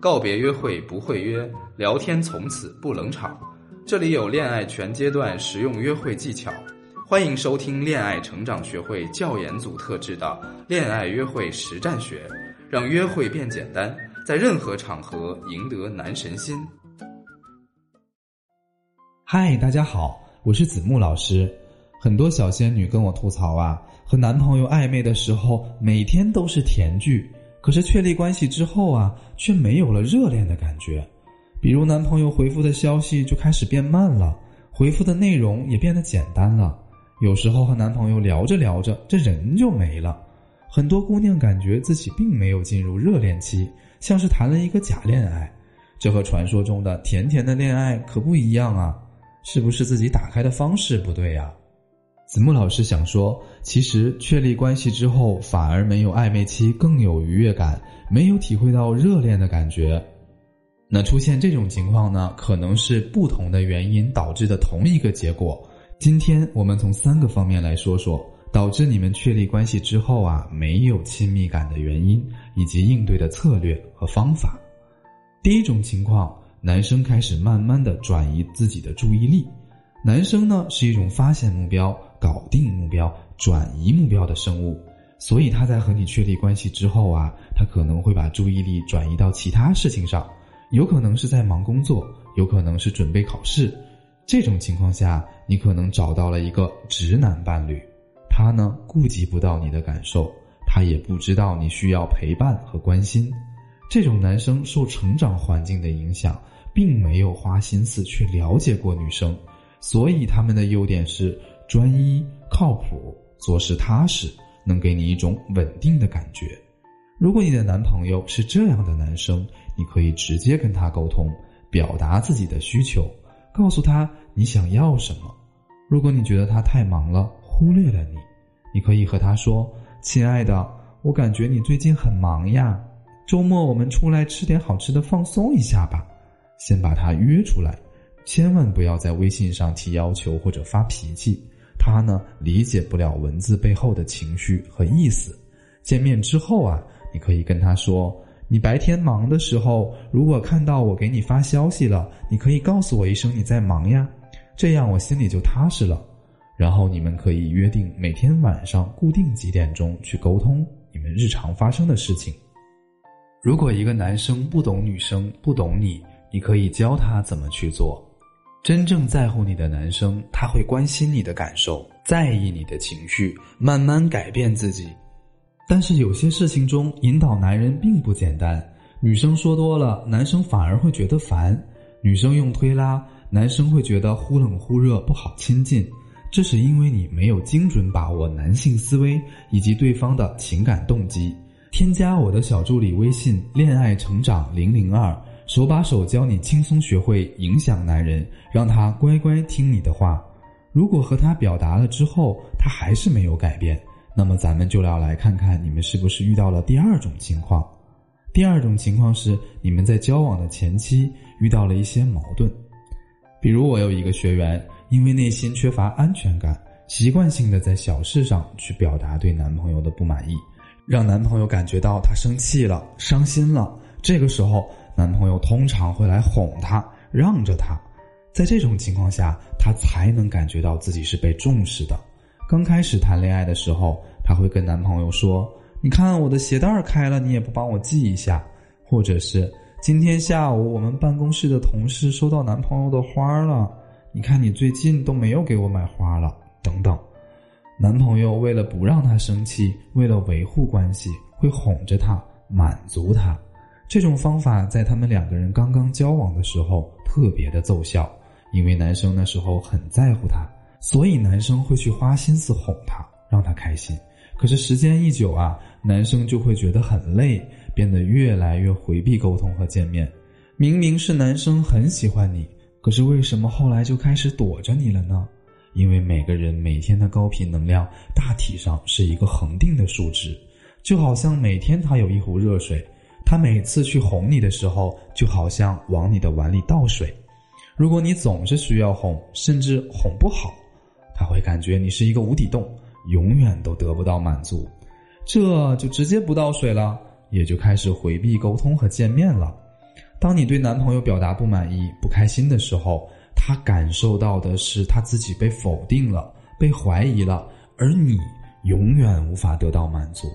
告别约会不会约，聊天从此不冷场。这里有恋爱全阶段实用约会技巧，欢迎收听恋爱成长学会教研组特制的恋爱约会实战学，让约会变简单，在任何场合赢得男神心。嗨，大家好，我是子木老师。很多小仙女跟我吐槽啊，和男朋友暧昧的时候，每天都是甜剧。可是确立关系之后啊，却没有了热恋的感觉。比如男朋友回复的消息就开始变慢了，回复的内容也变得简单了。有时候和男朋友聊着聊着，这人就没了。很多姑娘感觉自己并没有进入热恋期，像是谈了一个假恋爱。这和传说中的甜甜的恋爱可不一样啊！是不是自己打开的方式不对呀？子木老师想说，其实确立关系之后，反而没有暧昧期更有愉悦感，没有体会到热恋的感觉。那出现这种情况呢，可能是不同的原因导致的同一个结果。今天我们从三个方面来说说，导致你们确立关系之后啊没有亲密感的原因，以及应对的策略和方法。第一种情况，男生开始慢慢的转移自己的注意力。男生呢是一种发现目标。搞定目标、转移目标的生物，所以他在和你确立关系之后啊，他可能会把注意力转移到其他事情上，有可能是在忙工作，有可能是准备考试。这种情况下，你可能找到了一个直男伴侣，他呢顾及不到你的感受，他也不知道你需要陪伴和关心。这种男生受成长环境的影响，并没有花心思去了解过女生，所以他们的优点是。专一、靠谱、做事踏实，能给你一种稳定的感觉。如果你的男朋友是这样的男生，你可以直接跟他沟通，表达自己的需求，告诉他你想要什么。如果你觉得他太忙了，忽略了你，你可以和他说：“亲爱的，我感觉你最近很忙呀，周末我们出来吃点好吃的，放松一下吧。”先把他约出来，千万不要在微信上提要求或者发脾气。他呢理解不了文字背后的情绪和意思。见面之后啊，你可以跟他说：“你白天忙的时候，如果看到我给你发消息了，你可以告诉我一声你在忙呀，这样我心里就踏实了。”然后你们可以约定每天晚上固定几点钟去沟通你们日常发生的事情。如果一个男生不懂女生，不懂你，你可以教他怎么去做。真正在乎你的男生，他会关心你的感受，在意你的情绪，慢慢改变自己。但是有些事情中，引导男人并不简单。女生说多了，男生反而会觉得烦；女生用推拉，男生会觉得忽冷忽热，不好亲近。这是因为你没有精准把握男性思维以及对方的情感动机。添加我的小助理微信“恋爱成长零零二”。手把手教你轻松学会影响男人，让他乖乖听你的话。如果和他表达了之后，他还是没有改变，那么咱们就要来看看你们是不是遇到了第二种情况。第二种情况是你们在交往的前期遇到了一些矛盾，比如我有一个学员，因为内心缺乏安全感，习惯性的在小事上去表达对男朋友的不满意，让男朋友感觉到他生气了、伤心了。这个时候。男朋友通常会来哄她，让着她，在这种情况下，她才能感觉到自己是被重视的。刚开始谈恋爱的时候，她会跟男朋友说：“你看我的鞋带开了，你也不帮我系一下。”或者是今天下午我们办公室的同事收到男朋友的花了，你看你最近都没有给我买花了，等等。男朋友为了不让她生气，为了维护关系，会哄着她，满足她。这种方法在他们两个人刚刚交往的时候特别的奏效，因为男生那时候很在乎她，所以男生会去花心思哄她，让她开心。可是时间一久啊，男生就会觉得很累，变得越来越回避沟通和见面。明明是男生很喜欢你，可是为什么后来就开始躲着你了呢？因为每个人每天的高频能量大体上是一个恒定的数值，就好像每天他有一壶热水。他每次去哄你的时候，就好像往你的碗里倒水。如果你总是需要哄，甚至哄不好，他会感觉你是一个无底洞，永远都得不到满足。这就直接不倒水了。也就开始回避沟通和见面了。当你对男朋友表达不满意、不开心的时候，他感受到的是他自己被否定了、被怀疑了，而你永远无法得到满足，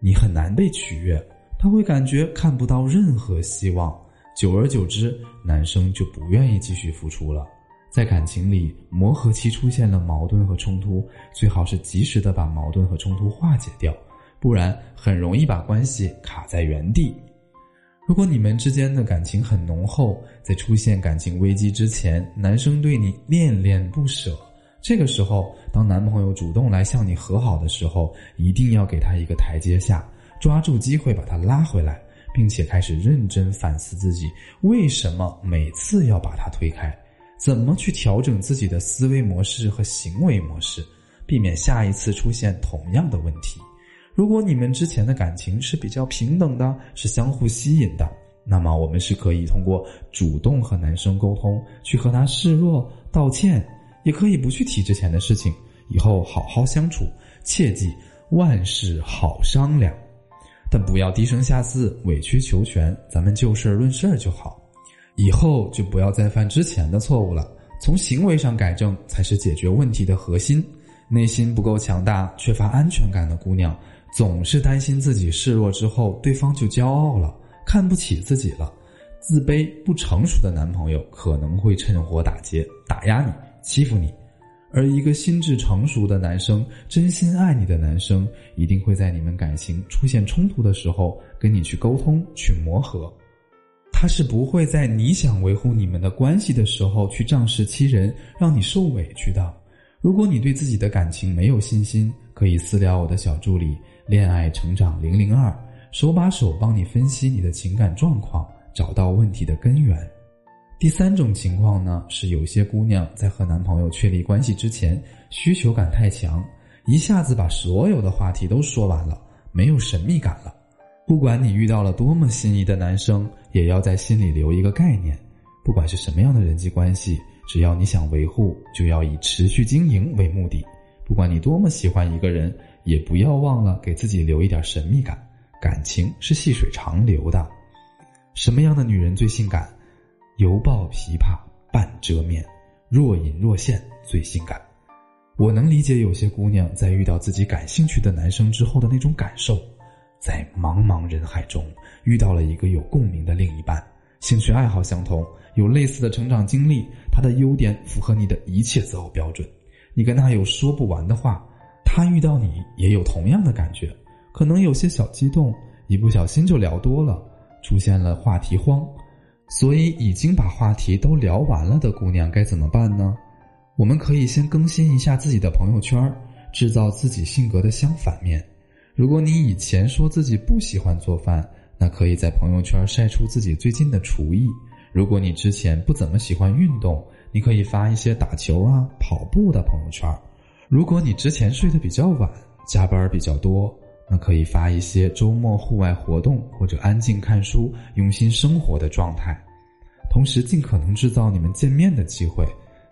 你很难被取悦，他会感觉看不到任何希望。久而久之，男生就不愿意继续付出了。在感情里，磨合期出现了矛盾和冲突，最好是及时的把矛盾和冲突化解掉，不然很容易把关系卡在原地。如果你们之间的感情很浓厚，在出现感情危机之前，男生对你恋恋不舍，这个时候，当男朋友主动来向你和好的时候，一定要给他一个台阶下，抓住机会把他拉回来，并且开始认真反思自己为什么每次要把他推开，怎么去调整自己的思维模式和行为模式，避免下一次出现同样的问题。如果你们之前的感情是比较平等的，是相互吸引的，那么我们是可以通过主动和男生沟通，去和他示弱、道歉，也可以不去提之前的事情，以后好好相处。切记万事好商量，但不要低声下气、委曲求全，咱们就事论事就好。以后就不要再犯之前的错误了，从行为上改正才是解决问题的核心。内心不够强大、缺乏安全感的姑娘。总是担心自己示弱之后，对方就骄傲了，看不起自己了，自卑不成熟的男朋友可能会趁火打劫，打压你，欺负你。而一个心智成熟的男生，真心爱你的男生，一定会在你们感情出现冲突的时候，跟你去沟通，去磨合。他是不会在你想维护你们的关系的时候去仗势欺人，让你受委屈的。如果你对自己的感情没有信心，可以私聊我的小助理。恋爱成长零零二，手把手帮你分析你的情感状况，找到问题的根源。第三种情况呢，是有些姑娘在和男朋友确立关系之前，需求感太强，一下子把所有的话题都说完了，没有神秘感了。不管你遇到了多么心仪的男生，也要在心里留一个概念：不管是什么样的人际关系，只要你想维护，就要以持续经营为目的。不管你多么喜欢一个人。也不要忘了给自己留一点神秘感，感情是细水长流的。什么样的女人最性感？犹抱琵琶半遮面，若隐若现最性感。我能理解有些姑娘在遇到自己感兴趣的男生之后的那种感受，在茫茫人海中遇到了一个有共鸣的另一半，兴趣爱好相同，有类似的成长经历，他的优点符合你的一切择偶标准，你跟他有说不完的话。他遇到你也有同样的感觉，可能有些小激动，一不小心就聊多了，出现了话题荒。所以已经把话题都聊完了的姑娘该怎么办呢？我们可以先更新一下自己的朋友圈，制造自己性格的相反面。如果你以前说自己不喜欢做饭，那可以在朋友圈晒出自己最近的厨艺。如果你之前不怎么喜欢运动，你可以发一些打球啊、跑步的朋友圈。如果你之前睡得比较晚，加班比较多，那可以发一些周末户外活动或者安静看书、用心生活的状态，同时尽可能制造你们见面的机会。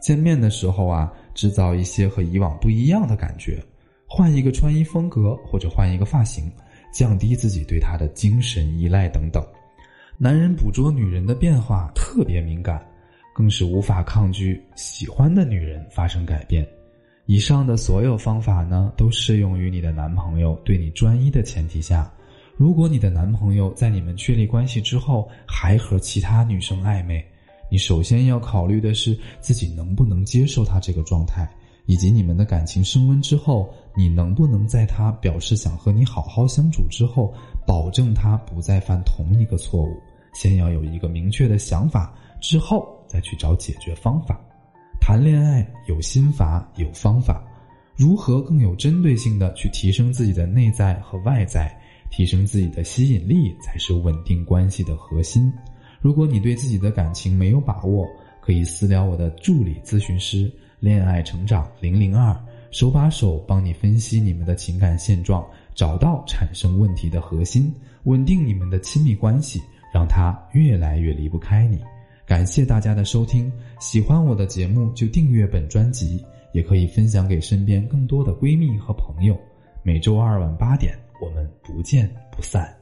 见面的时候啊，制造一些和以往不一样的感觉，换一个穿衣风格或者换一个发型，降低自己对他的精神依赖等等。男人捕捉女人的变化特别敏感，更是无法抗拒喜欢的女人发生改变。以上的所有方法呢，都适用于你的男朋友对你专一的前提下。如果你的男朋友在你们确立关系之后还和其他女生暧昧，你首先要考虑的是自己能不能接受他这个状态，以及你们的感情升温之后，你能不能在他表示想和你好好相处之后，保证他不再犯同一个错误。先要有一个明确的想法，之后再去找解决方法。谈恋爱有心法有方法，如何更有针对性的去提升自己的内在和外在，提升自己的吸引力才是稳定关系的核心。如果你对自己的感情没有把握，可以私聊我的助理咨询师“恋爱成长零零二”，手把手帮你分析你们的情感现状，找到产生问题的核心，稳定你们的亲密关系，让他越来越离不开你。感谢大家的收听，喜欢我的节目就订阅本专辑，也可以分享给身边更多的闺蜜和朋友。每周二晚八点，我们不见不散。